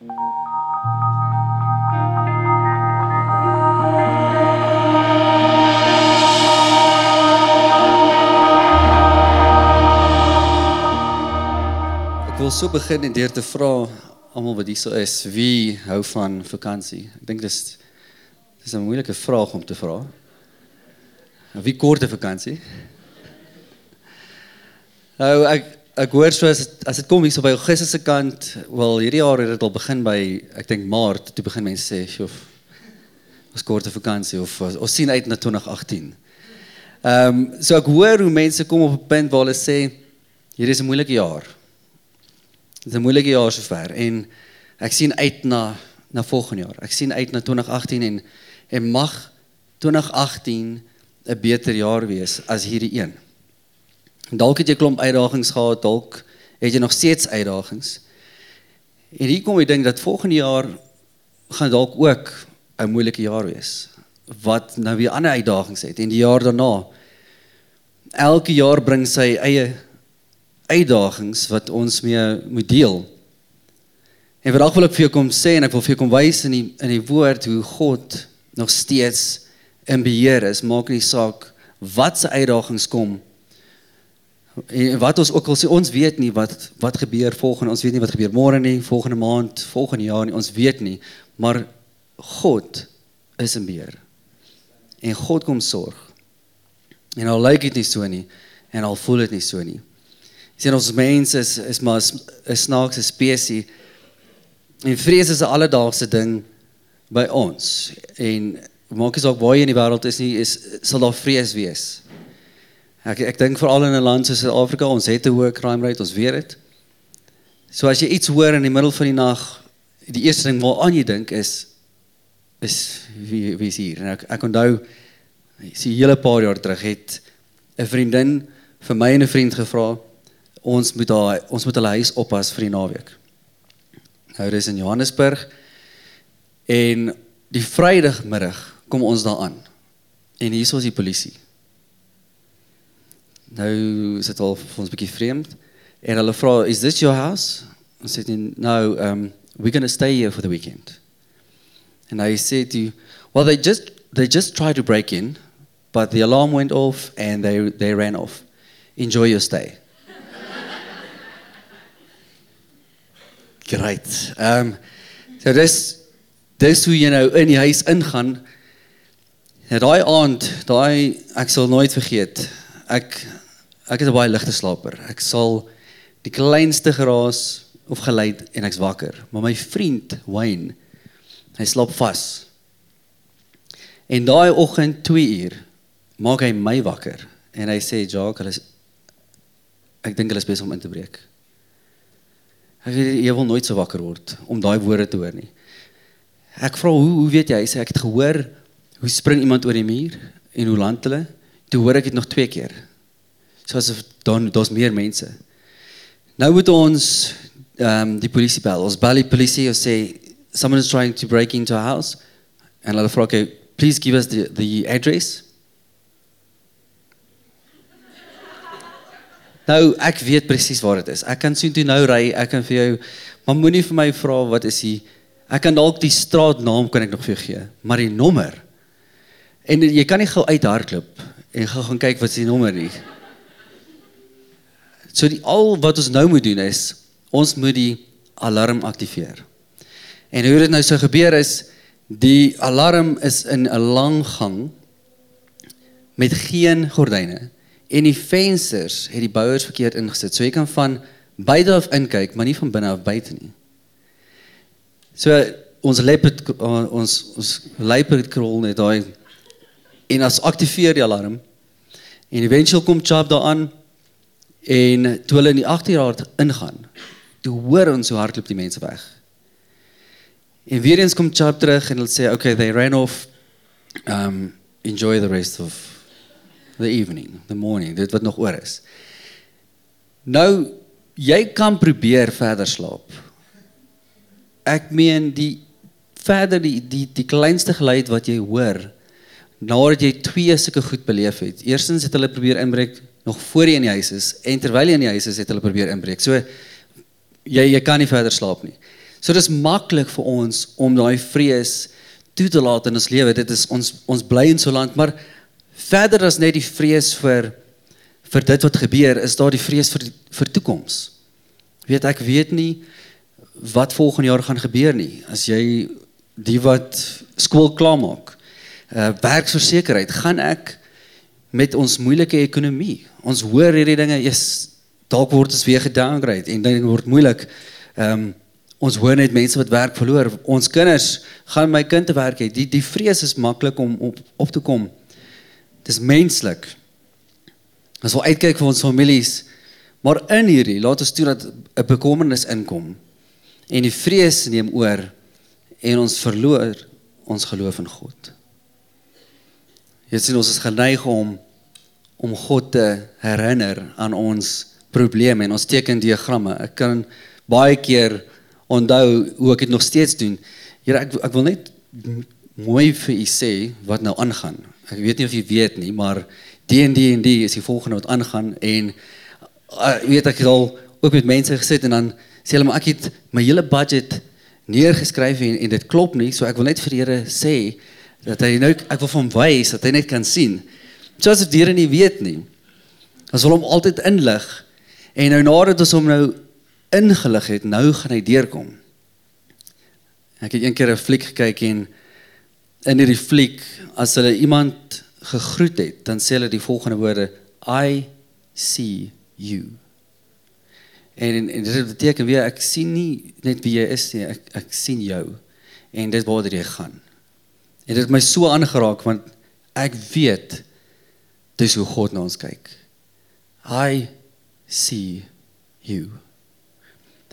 Ek wil so begin en deur te vra almal wat hier so is, wie hou van vakansie? Ek dink dis dis 'n moeilike vraag om te vra. Wie kort 'n vakansie? Nou ek ek hoor so as as dit kom hier so by Augustus se kant, wel hierdie jaar het dit al begin by ek dink Maart, toe begin mense sê, "Sjof, ons kort 'n vakansie of ons sien uit na 2018." Ehm um, so ek hoor hoe mense kom op 'n punt waar hulle sê hierdie is 'n moeilike jaar. Dit is 'n moeilike jaar sover en ek sien uit na na volgende jaar. Ek sien uit na 2018 en en mag 2018 'n beter jaar wees as hierdie een. Dalk het jy klomp uitdagings gehad, dalk het jy nog steeds uitdagings. En hier kom ek dink dat volgende jaar gaan dalk ook 'n moeilike jaar wees wat nou weer ander uitdagings het en die jaar daarna. Elke jaar bring sy eie uitdagings wat ons mee moet deel. En vandag wil ek vir jou kom sê en ek wil vir jou kom wys in die in die woord hoe God nog steeds in beheer is, maak nie saak wat se uitdagings kom en wat ons ook al sê ons weet nie wat wat gebeur volgende ons weet nie wat gebeur môre nie volgende maand volgende jaar nie ons weet nie. Maar God is in beheer en God kom sorg. En al lyk dit nie so nie en al voel dit nie so nie. Sien ons mense is is maar 'n snaakse spesies en vrees is 'n alledaagse ding by ons. En maak nie saak waar jy in die wêreld is nie is sal daar vrees wees Ek ek dink veral in 'n land soos Suid-Afrika, ons het 'n hoë crime rate, ons weet dit. So as jy iets hoor in die middel van die nag, die eerste ding wat aan jy dink is is wie wie is hier? En ek ek onthou sy hele paar jaar terug het 'n vriendin vir my en 'n vriend gevra ons moet daar ons moet hulle huis oppas vir die naweek. Nou dis in Johannesburg en die Vrydagmiddag kom ons daar aan. En hier is die polisie. Nou is dit al vir ons 'n bietjie vreemd. En hulle vra, "Is this your house?" Ons sê, "No, um we're going to stay here for the weekend." And I said to, "Well, they just they just tried to break in, but the alarm went off and they they ran off. Enjoy your stay." Great. Um so dis dis hoe jy nou in die huis ingaan. En daai aand, daai ek sal nooit vergeet. Ek Ek is 'n baie ligte slaper. Ek sal die kleinste geraas of geluid en ek's wakker. Maar my vriend Wayne, hy slaap vas. En daai oggend 2 uur maak hy my wakker en hy sê, "Jacques, hulle is ek dink hulle is besig om in te breek." Ek weet jy wil nooit so wakker word om daai woorde te hoor nie. Ek vra, "Hoe hoe weet jy?" Hy sê, "Ek het gehoor hoe spring iemand oor die muur en hoe land hulle?" Toe hoor ek dit nog twee keer soos dan daar's meer mense. Nou moet ons ehm um, die polisie bel. Ons bel die polisie en sê someone is trying to break into our house en hulle vra okay, please give us the the address. Nou ek weet presies waar dit is. Ek kan sien toe nou ry, ek kan vir jou maar moenie vir my vra wat is die ek kan dalk die straatnaam kan ek nog vir jou gee, maar die nommer. En jy kan nie gou uithardloop en gou gaan kyk wat is die nommer nie. So die al wat ons nou moet doen is ons moet die alarm aktiveer. En hoe dit nou so gebeur is die alarm is in 'n lang gang met geen gordyne en die vensters het die bouers verkeerd ingesit. So jy kan van buite af inkyk, maar nie van binne af buite nie. So ons leopard ons ons leopard krol net daai en as aktiveer die alarm en eventueel kom chop daaraan En toe hulle in die agterjaar ingaan, toe hoor ons hoe hardloop die mense weg. En weer eens kom Chap terug en hulle sê okay, they ran off um enjoy the rest of the evening, the morning, dit wat nog oor is. Nou jy kan probeer verder slaap. Ek meen die verder die die die kleinste geluid wat jy hoor nadat jy twee sulke goed beleef het. Eerstens het hulle probeer inbreek nog voor jy in die huis is en terwyl jy in die huis is het hulle probeer inbreek. So jy jy kan nie verder slaap nie. So dis maklik vir ons om daai vrees toe te laat in ons lewe. Dit is ons ons bly in so land, maar verder as net die vrees vir vir dit wat gebeur, is daar die vrees vir vir toekoms. Weet ek weet nie wat volgende jaar gaan gebeur nie. As jy die wat skool klaarmaak, uh werksversekerheid, gaan ek met ons moeilike ekonomie. Ons hoor hierdie dinge, is dalk word ons weer gedowngrade en dit word moeilik. Ehm um, ons hoor net mense wat werk verloor. Ons kinders gaan my kind te werk hê. Die die vrees is maklik om op op te kom. Dis menslik. Ons wil uitkyk vir ons families. Maar in hierdie, laat ons toe dat 'n bekommernis inkom en die vrees neem oor en ons verloor ons geloof in God. Jy sien ons is geneig om om God te herinner aan ons probleme en ons teken diagramme. Ek kan baie keer onthou hoe ek dit nog steeds doen. Here ek ek wil net mooi vir u sê wat nou aangaan. Ek weet nie of jy weet nie, maar die en die en die is die volgende wat aangaan en uh, weet ek al ook met mense gesit en dan sê hulle maar ek het my hele budget neergeskryf en, en dit klop nie, so ek wil net vir die Here sê dat hy nou ek wil van wys dat hy net kan sien. Soos die Here nie weet nie. Ons wil hom altyd inlig en nou nadat ons hom nou ingelig het, nou gaan hy deurkom. Ek het eendag 'n fliek gekyk en in hierdie fliek as hulle iemand gegroet het, dan sê hulle die volgende woorde: I see you. En en, en dit beteken weer ek sien nie net wie jy is nie, ek ek sien jou. En dit waar jy gaan. En dit het my so aangeraak want ek weet dis hoe God na ons kyk. I see you.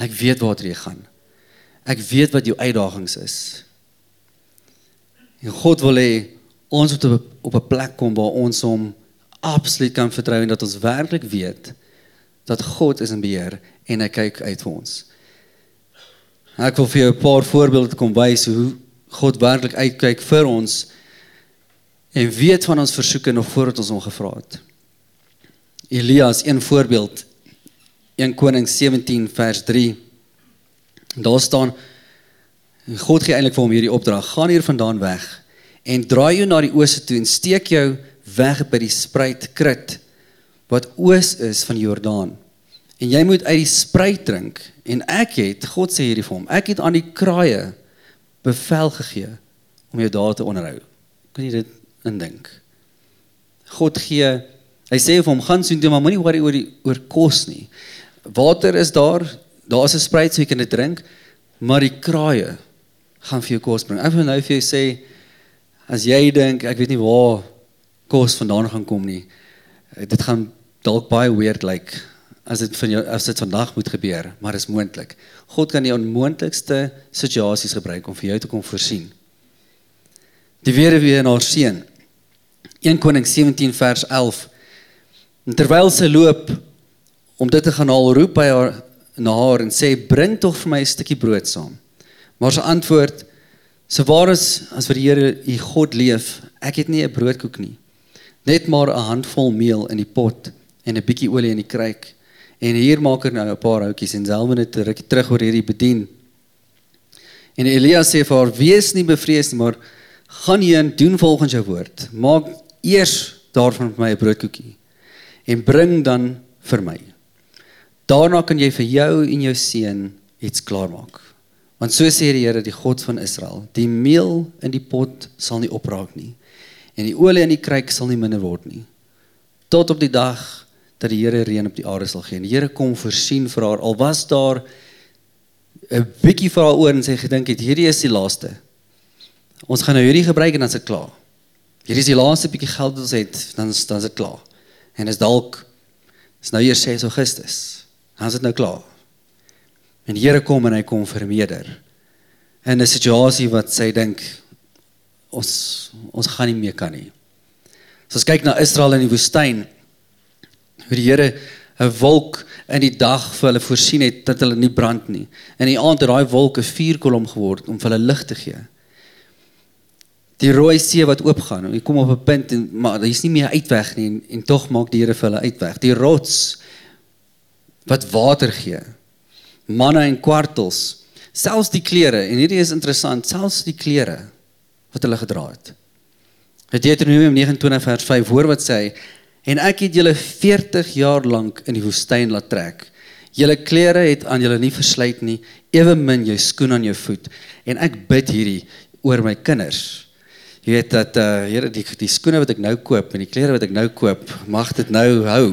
Ek weet waar jy gaan. Ek weet wat jou uitdagings is. En God wil hê ons moet op 'n plek kom waar ons hom absoluut kan vertrou en dat ons werklik weet dat God is in beheer en hy kyk uit vir ons. Ek wil vir jou 'n paar voorbeelde kom wys hoe God werklik uitkyk vir ons en weet van ons versoeke nog voordat ons hom gevra het. Elias een voorbeeld 1 Konings 17 vers 3. Daar staan God gee eintlik vir hom hierdie opdrag: "Gaan hier vandaan weg en draai jou na die ooste toe en steek jou weg by die spruit Krit wat oos is van Jordaan. En jy moet uit die spruit drink en ek het God sê hierdie vir hom. Ek het aan die kraaie bevel gegee om jou daar te onderhou. Kan jy dit indink? God gee hy sê vir hom gaan soontoe maar moenie worry oor die oor kos nie. Water is daar, daar's 'n spruit so jy kan dit drink, maar die kraaie gaan vir jou kos bring. Ek wil nou vir jou sê as jy dink ek weet nie waar kos vandaan gaan kom nie. Dit gaan dalk baie weird lyk like, as dit van jou as dit vandag moet gebeur, maar is moontlik. God kan die onmoontlikste situasies gebruik om vir jou te kom voorsien. Die weduwee en haar seun. 1 Konings 17 vers 11. En terwyl sy loop om dit te gaan haal, roep hy haar na haar en sê: "Bring tog vir my 'n stukkie brood saam." Maar sy antwoord: "So waar is as vir die Here, u God leef, ek het nie 'n broodkoek nie. Net maar 'n handvol meel in die pot en 'n bietjie olie in die kruik." En hier maak hy nou 'n paar houtjies en self net ruk terug oor hierdie bedien. En Elia sê vir haar: "Wees nie bevrees nie, maar gaan heen, doen volgens jou woord. Maak eers daarvan vir my 'n broodkoekie en bring dan vir my. Daarna kan jy vir jou en jou seun iets klaarmaak. Want so sê die Here, die God van Israel: Die meel in die pot sal nie opraak nie en die olie in die kruik sal nie minder word nie tot op die dag dat die Here reën op die aarde sal gee. Die Here kom voorsien vir haar. Al was daar 'n bietjie vir haar oor en sy gedink het hierdie is die laaste. Ons gaan nou hierdie gebruik en dan is dit klaar. Hierdie is die laaste bietjie geld wat ons het, dan is dan is dit klaar. En is dalk is nou hier 6 Augustus. Dan is dit nou klaar. En die Here kom en hy kom vermeerder. In 'n situasie wat sy dink ons ons gaan nie meer kan nie. As ons kyk na Israel in die woestyn, hoe die Here 'n wolk in die dag vir hulle voorsien het dat hulle nie brand nie. In die aand het daai wolk 'n vuurkolom geword om vir hulle lig te gee. Die rooi see wat oopgaan, jy kom op 'n punt en maar daar's nie meer uitweg nie en, en tog maak die Here vir hulle uitweg. Die rots wat water gee. Manna en kwartels Selfs die klere en hierdie is interessant, selfs die klere wat hulle gedra het. Deuteronomium 29 vers 5 hoor wat sê en ek het julle 40 jaar lank in die woestyn laat trek. Julle klere het aan julle nie verslyt nie, ewe min jou skoen aan jou voet. En ek bid hierdie oor my kinders. Jy weet dat uh Here die die skoene wat ek nou koop en die klere wat ek nou koop, mag dit nou hou.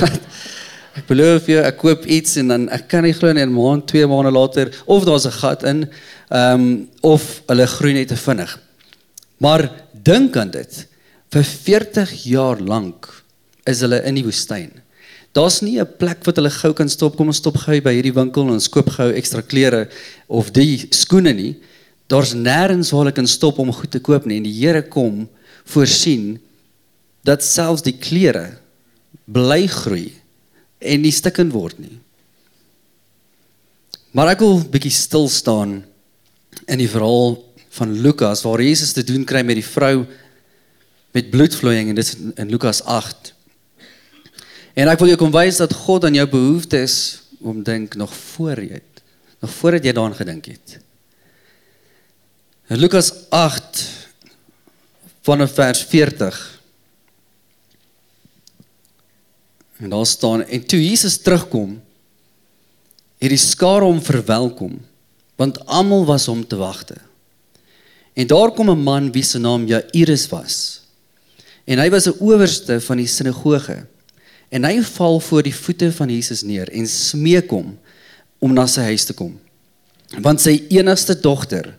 ek beloof jou, ek koop iets en dan ek kan nie glo in 'n maand, twee maande later of daar's 'n gat in, ehm um, of hulle groei net te vinnig. Maar dink aan dit. Vir 40 jaar lank is hulle in die woestyn. Daar's nie 'n plek wat hulle gou kan stop kom ons stop gou by hierdie winkel en ons koop gou ekstra klere of die skoene nie. Daar's nêrens waar hulle kan stop om goed te koop nie en die Here kom voorsien dat selfs die klere bly groei en nie stikkend word nie. Maar ek wil bietjie stil staan in die verhaal van Lukas waar Jesus te doen kry met die vrou met bloedvloeiing en dit is in Lukas 8. En ek wil jou kom wys dat God aan jou behoeftes om dink nog voor jy het, nog voordat jy daaraan gedink het. In Lukas 8 vanaf vers 40 En daar staan en toe Jesus terugkom het die skare hom verwelkom want almal was hom te wagte. En daar kom 'n man wie se naam Jairus was. En hy was 'n owerste van die sinagoge. En hy val voor die voete van Jesus neer en smeek hom om na sy huis te kom. Want sy enigste dogter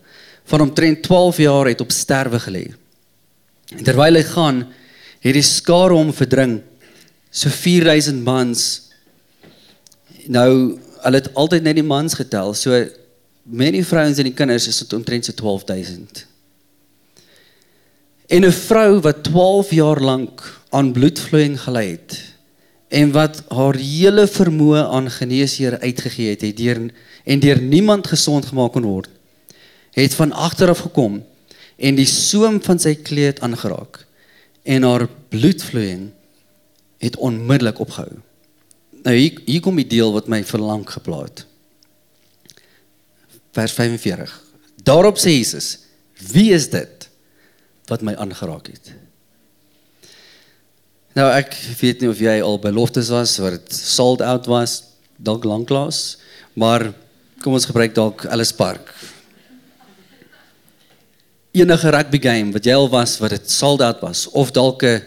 van omtrent 12 jaar het op sterwe gelê. En terwyl hy gaan, het die skare hom verdring, so 4000 mans. Nou, hulle het altyd net die mans getel, so met die vrouens en die kinders is dit omtrent so 12000. En 'n vrou wat 12 jaar lank aan bloedvloeiing gely het en wat haar hele vermoë aan geneesheer uitgegee het, het deur en deur niemand gesond gemaak kon word, het van agter af gekom en die soem van sy kleed aangeraak en haar bloedvloeiing het onmiddellik opgehou. Nou hier, hier kom die deel wat my verlang geplaat het vers 45. Daarop sê Jesus: "Wie is dit wat my aangeraak het?" Nou ek weet nie of jy al by loftes was dit sold out was, dalk lanklaas, maar kom ons gebruik dalk Ellis Park. Enige rugby game wat jy al was wat dit sold out was of dalk 'n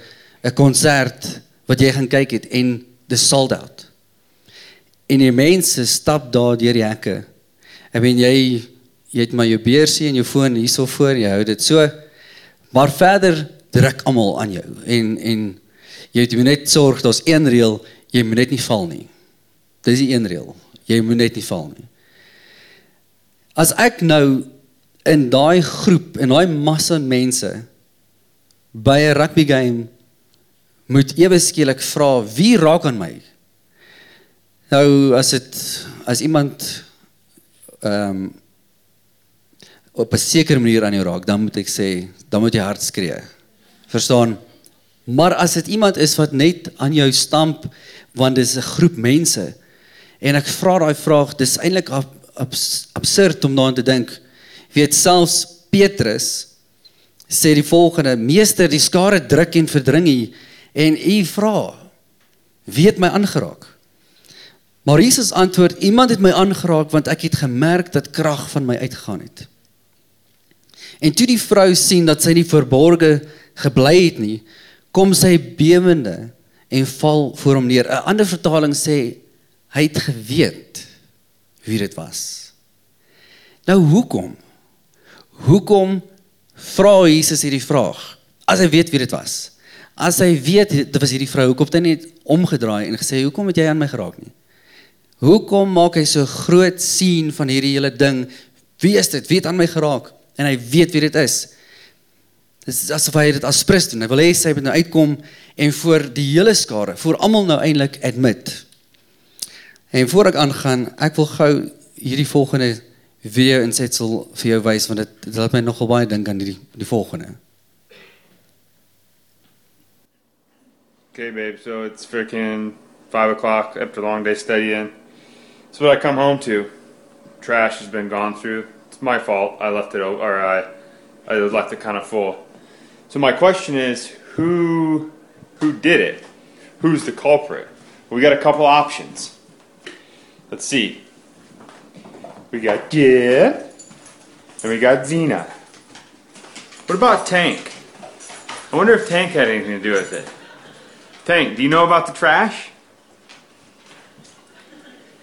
'n konsert wat jy gaan kyk het en dis sold out. En die mense stap daar deur die hekke Ek weet jy jy het maar jou beursie en jou foon hierso voor jy hou dit so. Maar verder druk almal aan jou en en jy moet net sorg daar's een reël, jy moet net nie val nie. Dis die een reël. Jy moet net nie val nie. As ek nou in daai groep en daai massa mense by 'n rugby game moet ewe skielik vra wie raak aan my? Nou as dit as iemand ehm um, op 'n sekere manier aan jou raak, dan moet ek sê, dan moet jy hard skree. Verstaan? Maar as dit iemand is wat net aan jou stamp want dis 'n groep mense en ek vra daai vraag, dis eintlik ab, abs, absurd om daaraan te dink. Weet selfs Petrus sê die volgende: Meester, die skare druk en verdring u en u vra: Wie het my aangeraak? Maar Jesus antwoord: Iemand het my aangeraak want ek het gemerk dat krag van my uitgegaan het. En toe die vrou sien dat sy nie verborge gebly het nie, kom sy bewende en val voor hom neer. 'n Ander vertaling sê hy het geweet wie dit was. Nou hoekom? Hoekom vra Jesus hierdie vraag? As hy weet wie dit was. As hy weet dit was hierdie vrou, hoekom het hy net omgedraai en gesê hoekom het jy aan my geraak nie? Hoekom maak hy so groot sien van hierdie hele ding? Wie is dit? Wie het aan my geraak? En hy weet wie dit is. Dit is asof hy dit as prins doen. Hy wil hê sy moet nou uitkom en voor die hele skare, voor almal nou eintlik admit. En voor ek aangaan, ek wil gou hierdie volgende video insetsel vir jou wys want dit dit laat my nogal baie dink aan die die volgende. Okay, babe. So it's freaking five o'clock after a long day studying. That's what I come home to. trash has been gone through. My fault. I left it or I I left it kind of full. So my question is, who who did it? Who's the culprit? We got a couple options. Let's see. We got Gib, and we got Zena. What about Tank? I wonder if Tank had anything to do with it. Tank, do you know about the trash?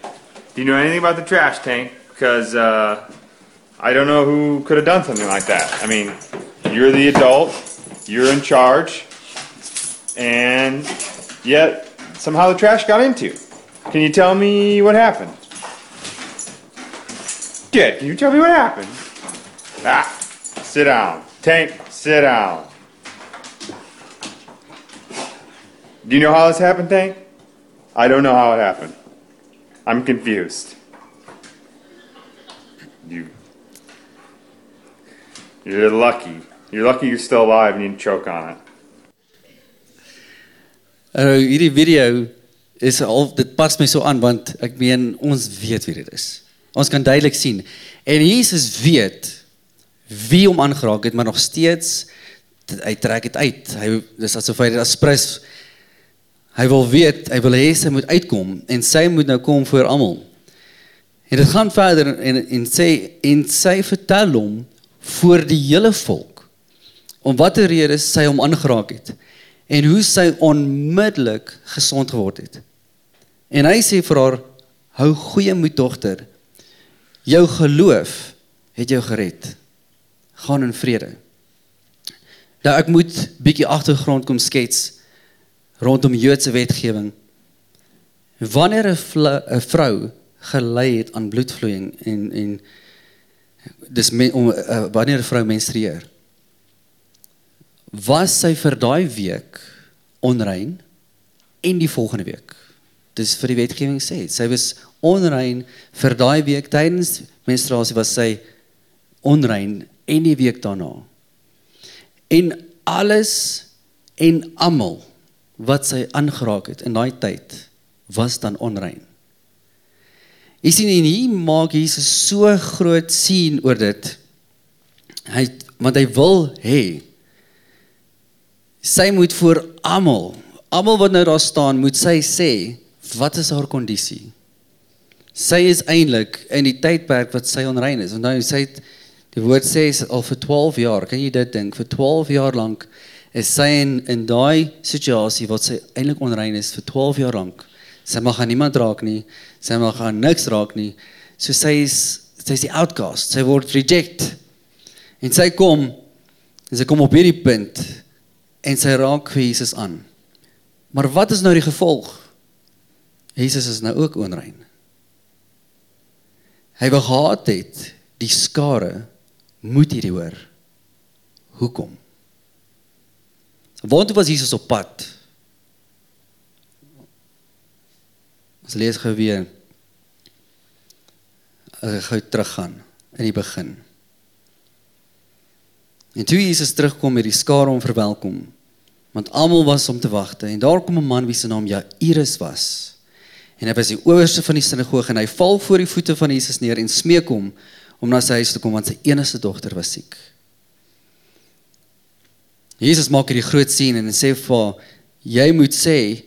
Do you know anything about the trash, Tank? Because uh, I don't know who could have done something like that. I mean, you're the adult, you're in charge, and yet somehow the trash got into. Can you tell me what happened? Good. Can you tell me what happened? Ah, sit down. Tank, sit down. Do you know how this happened, Tank? I don't know how it happened. I'm confused. You're lucky. You're lucky you're still alive and you didn't choke on it. Nou hierdie video is al dit pas my so aan want ek meen ons weet wie dit is. Ons kan duidelik sien. En Jesus weet wie hom aangeraak het, maar nog steeds hy trek dit uit. Hy dis asof hy dit aspres hy wil weet, hy wil hê sy moet uitkom en sy moet nou kom voor almal. En dit gaan verder en en sê en sy vertel hom voor die hele volk om watter rede sy hom aangeraak het en hoe sy onmiddellik gesond geword het. En hy sê vir haar: "Hou goeie moed dogter. Jou geloof het jou gered. Gaan in vrede." Nou ek moet bietjie agtergrond kom skets rondom Joodse wetgewing. Wanneer 'n vrou gelei het aan bloedvloeiing en en dis men, om uh, wanneer 'n vrou menstrueer was sy vir daai week onrein en die volgende week. Dis vir die wetgewing sê, sy was onrein vir daai week tydens menstruasie was sy onrein en die week daarna. En alles en almal wat sy aangeraak het in daai tyd was dan onrein. Jy sien en hier maak Jesus so groot sien oor dit. Hy want hy wil hê sy moet voor almal, almal wat nou daar staan, moet sy sê wat is haar kondisie? Sy is eintlik in die tydperk wat sy onrein is. Onthou sy het die woord sê al vir 12 jaar, kan jy dit dink? Vir 12 jaar lank is sy in in daai situasie wat sy eintlik onrein is vir 12 jaar lank. Sy mag aan niemand raak nie. Sy mag aan niks raak nie. So sy is sy is die outcast. Sy word reject. En sy kom en sy kom op hierdie punt en sy raak Jesus aan. Maar wat is nou die gevolg? Jesus is nou ook onrein. Hy wou gehad het die skare moet hierdie hoor. Hoekom? Want was Jesus op pad. Ons lees gou weer. Ek gou teruggaan in die begin. En toe Jesus terugkom met die skare om verwelkom, want almal was om te wagte en daar kom 'n man wie se naam Jairus was. En hy was die owerste van die sinagoge en hy val voor die voete van Jesus neer en smeek hom om na sy huis te kom want sy enigste dogter was siek. Jesus maak hierdie groot sien en sê vir haar jy moet sê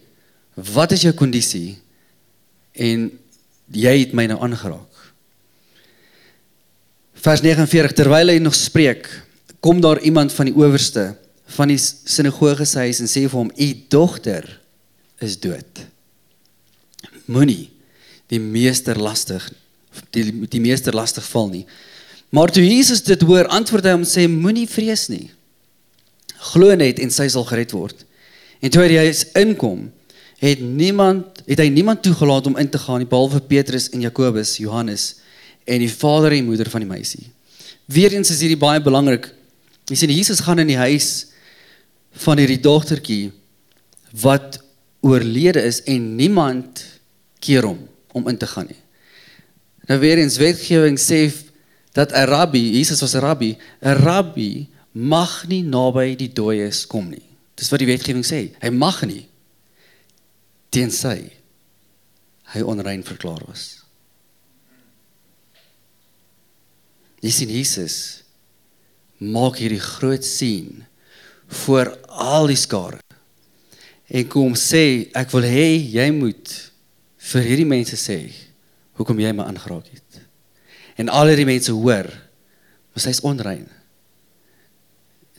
wat is jou kondisie en jy het my nou aangeraak. Vers 49 terwyl hy nog spreek kom daar iemand van die owerste van die sinagoge se huis en sê vir hom u dogter is dood moenie die meester lastig die die meester lastig val nie. Maar toe Jesus dit hoor, antwoord hy hom sê moenie vrees nie. Glo net en sy sal gered word. En toe hy huis inkom, het niemand het hy niemand toegelaat om in te gaan nie behalwe Petrus en Jakobus, Johannes en die vader en moeder van die meisie. Weereens is hierdie baie belangrik. Jy sien Jesus gaan in die huis van hierdie dogtertjie wat oorlede is en niemand keer hom om in te gaan nie. Nou weer eens wetgewing sê dat 'n rabbi, Jesus was 'n rabbi, 'n rabbi mag nie naby die dooies kom nie. Dis wat die wetgewing sê. Hy mag nie tensy hy onrein verklaar was. Jy sien Jesus maak hierdie groot sien voor al die skare. En kom sê ek wil hê jy moet vir hierdie mense sê hoekom jy my aangeraak het. En al hierdie mense hoor, maar hy's onrein.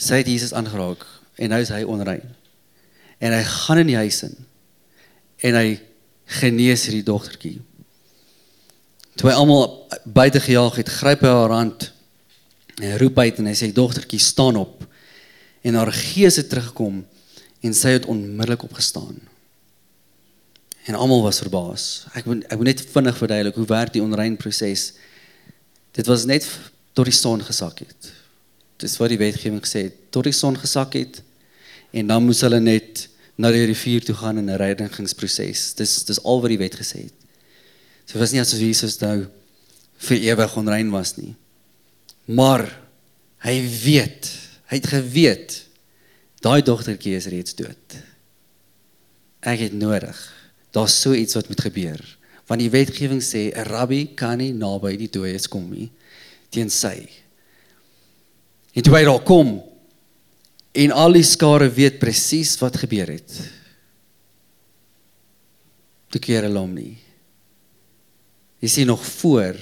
Sy het Jesus aangeraak en nou is hy onrein. En hy gaan in die huis in en hy genees hierdie dogtertjie. Toe hy almal buite gejaag het, gryp hy haar hand en roep uit en hy sê dogtertjie staan op. En haar gees het teruggekom en sy het onmiddellik opgestaan. En almal was verbaas. Ek moet ek moet net vinnig verduidelik hoe werk die onrein proses. Dit was net tot die son gesak het. Dis wat die wetgewing gesê het, tot die son gesak het en dan moes hulle net na die rivier toe gaan in 'n reinigingsproses. Dis dis al wat die wet gesê het. So was nie asof Jesus nou vir ewig onrein was nie. Maar hy weet, hy het geweet daai dogtertjie is reeds dood. Ek het nodig. Daar's so iets wat moet gebeur. Want die wetgewing sê 'n rabbi kan nie naby die dooies kom nie teen sy. En toe hy daar kom en al die skare weet presies wat gebeur het. Toe keer hulle hom nie. Jy sien nog voor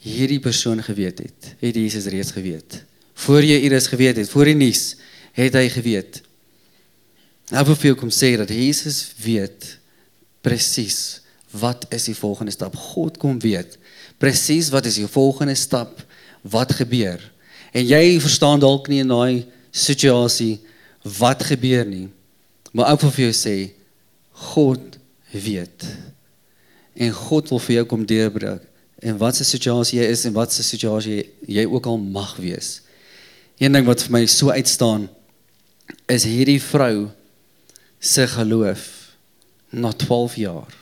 hierdie persoon geweet het, het Jesus reeds geweet. Voor jy Iris geweet het, voor die nuus het hy geweet. Nou wil vir kom sê dat Jesus weet presies wat is die volgende stap. God kom weet presies wat is die volgende stap wat gebeur. En jy verstaan dalk nie in daai situasie wat gebeur nie. Maar ek wil vir jou sê God weet en God wil vir jou kom deurbreek en wat se situasie jy is en wat se situasie jy, jy ook al mag wees. Een ding wat vir my so uitstaan is hierdie vrou se geloof na 12 jaar.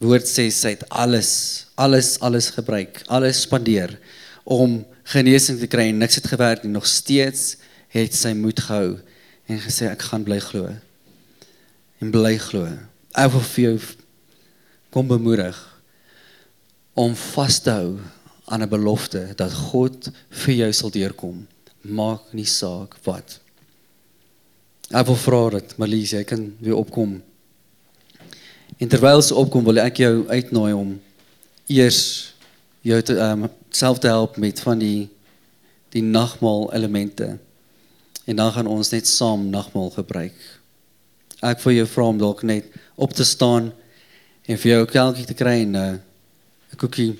Woord sê sy het alles, alles, alles gebruik, alles spandeer om genesing te kry en niks het gewerk nie. Nog steeds het sy moed gehou en gesê ek gaan bly glo. En bly glo. Ek wil vir jou kom bemoedig om vas te hou aan 'n belofte dat God vir jou sal deurkom. Maak nie saak wat. Ek wil vra dat Malise, jy kan weer opkom. En terwyl sy opkom, wil ek jou uitnooi om eers jou te ehm um, self te help met van die die nagmaal elemente. En dan gaan ons net saam nagmaal gebruik. Ek wil jou vra om dalk net op te staan en vir jou 'n kelkie te kry en 'n uh, koekie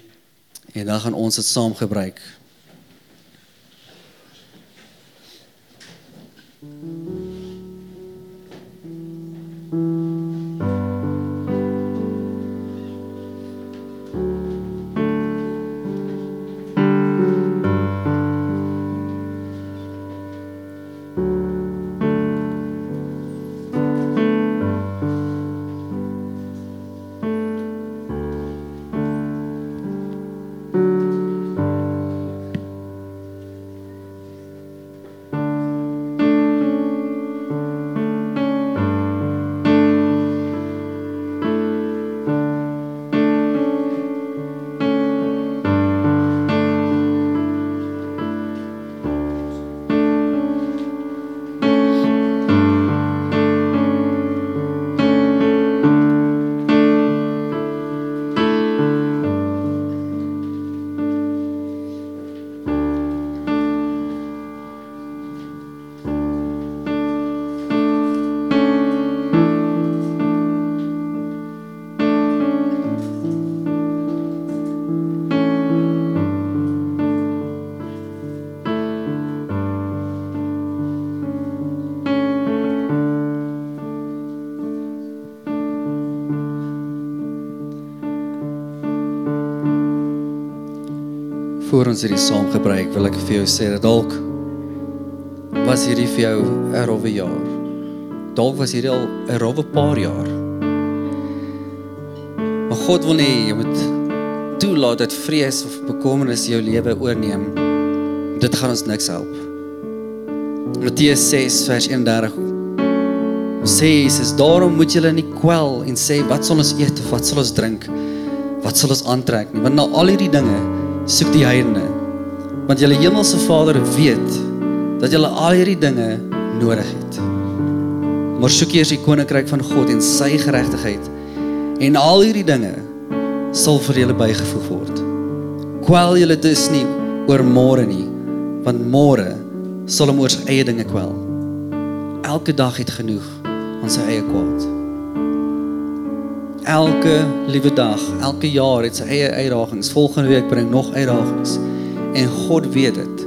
en dan gaan ons dit saam gebruik. Voor ons hierdie saam gebruik, wil ek vir jou sê dat dalk was hierdie vir jou 'n rowwe jaar. Dalk was hierdie al 'n rowwe paar jaar. Maar God wil nie jy moet toelaat dat vrees of bekommernis jou lewe oorneem. Dit gaan ons niks help. Matteus 6 vers 31 sê Jesus, daarom moet julle nie kwel en sê wat sal ons eet of wat sal ons drink? Wat sal ons aantrek nie? Want na al hierdie dinge soek die heidene. Want julle hemelse Vader weet dat julle al hierdie dinge nodig het. Maar soek eers die koninkryk van God en sy geregtigheid en al hierdie dinge sal vir julle bygevoeg word. Kwel julle dus nie oor môre nie, want môre sal hom oor sy eie dinge kwel. Elke dag het genoeg aan sy eie kwaad. Elke liewe dag, elke jaar het sy eie uitdagings. Volgende week bring nog uitdagings. En God weet dit.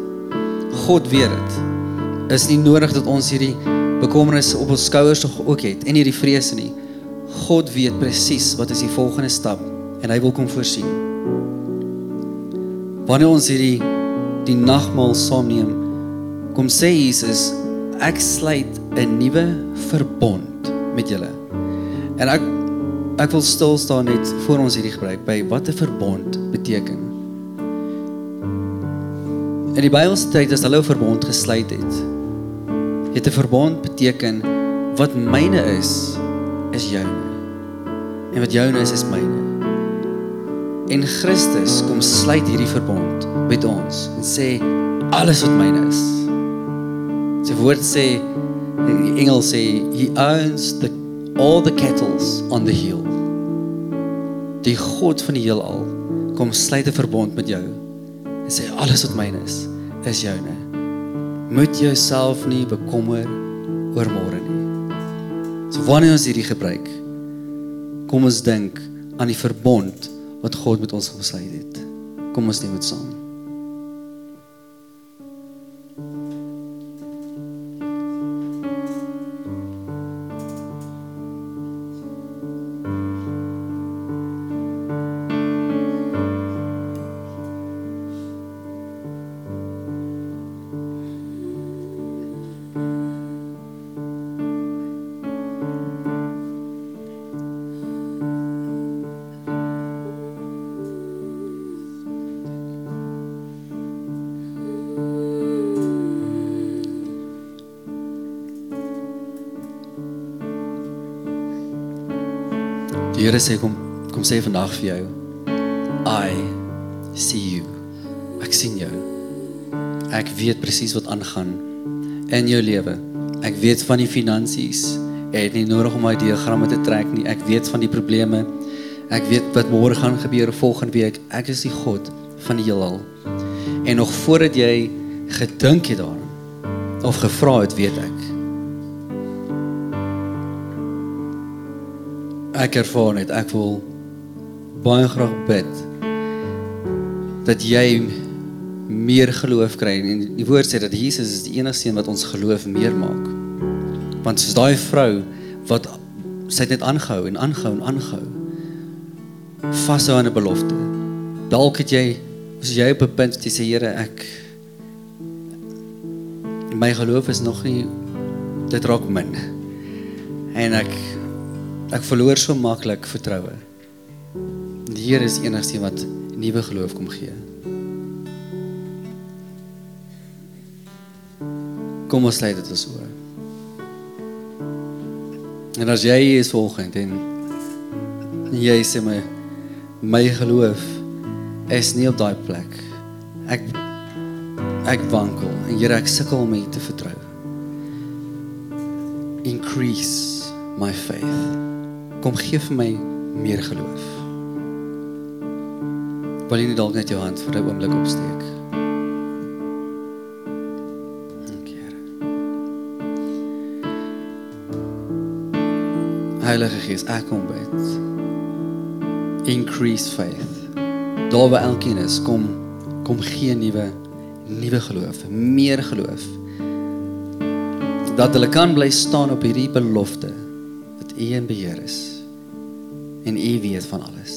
God weet dit. Is nie nodig dat ons hierdie bekommernisse op ons skouers ook het en hierdie vrese nie. God weet presies wat is die volgende stap en hy wil kom voorsien. Wanneer ons hierdie die nagmaal saamneem, kom sê Jesus, ek sluit 'n nuwe verbond met julle. En ek ek wil stil staan net voor ons hierdie gebruik by wat 'n verbond beteken. In die Bybelse tyd as hulle 'n verbond gesluit het, het 'n verbond beteken wat myne is, is joune. En wat joune is, is myne. En Christus kom sluit hierdie verbond met ons en sê alles wat myne is. Sy woord sê die engel sê he owns the all the kettles on the hill. Die God van die heelal kom sluit 'n verbond met jou en sê alles wat myne is is joune. Moet jouself nie bekommer oor môre nie. So wanneer ons hierdie gebruik, kom ons dink aan die verbond wat God met ons gesluit het. Kom ons neem dit saam. Here sê kom kom sê vandag vir jou I see you. Ek sien jou. Ek weet presies wat aangaan in jou lewe. Ek weet van die finansies. Jy het nie nodig om my diagramme te trek nie. Ek weet van die probleme. Ek weet wat môre gaan gebeur volgende week. Ek is die God van die heelal. En nog voordat jy gedink het daaraan of gevra het, weet ek. Ek ervaar net ek wil baie graag bid dat jy meer geloof kry en die woord sê dat Jesus is die enigste een wat ons geloof meer maak. Want soos daai vrou wat sy het net aangehou en aangehou en aangehou vashou aan 'n belofte. Dalk het jy as jy op 'n punt jy sê Here ek my geloof is nog nie dit raak min. En ek ek verloor so maklik vertroue. Die Here is enigste wat nuwe geloof kom gee. Kom ons sluit dit ons oë. En as jy hier is volgend en jy sê my my geloof is nie op daai plek. Ek ek wankel en Here ek sukkel om U te vertrou. Increase my faith. Kom gee vir my meer geloof. Wil jy nie dalk net jou hand vir 'n oomblik opsteek? Dankie, Here. Heilige Gees, ek kom bid. Increase faith. Daar waar elkeen is, kom kom gee nuwe nuwe geloof, meer geloof. Dat hulle kan bly staan op hierdie belofte dat U in beheer is en U weet van alles.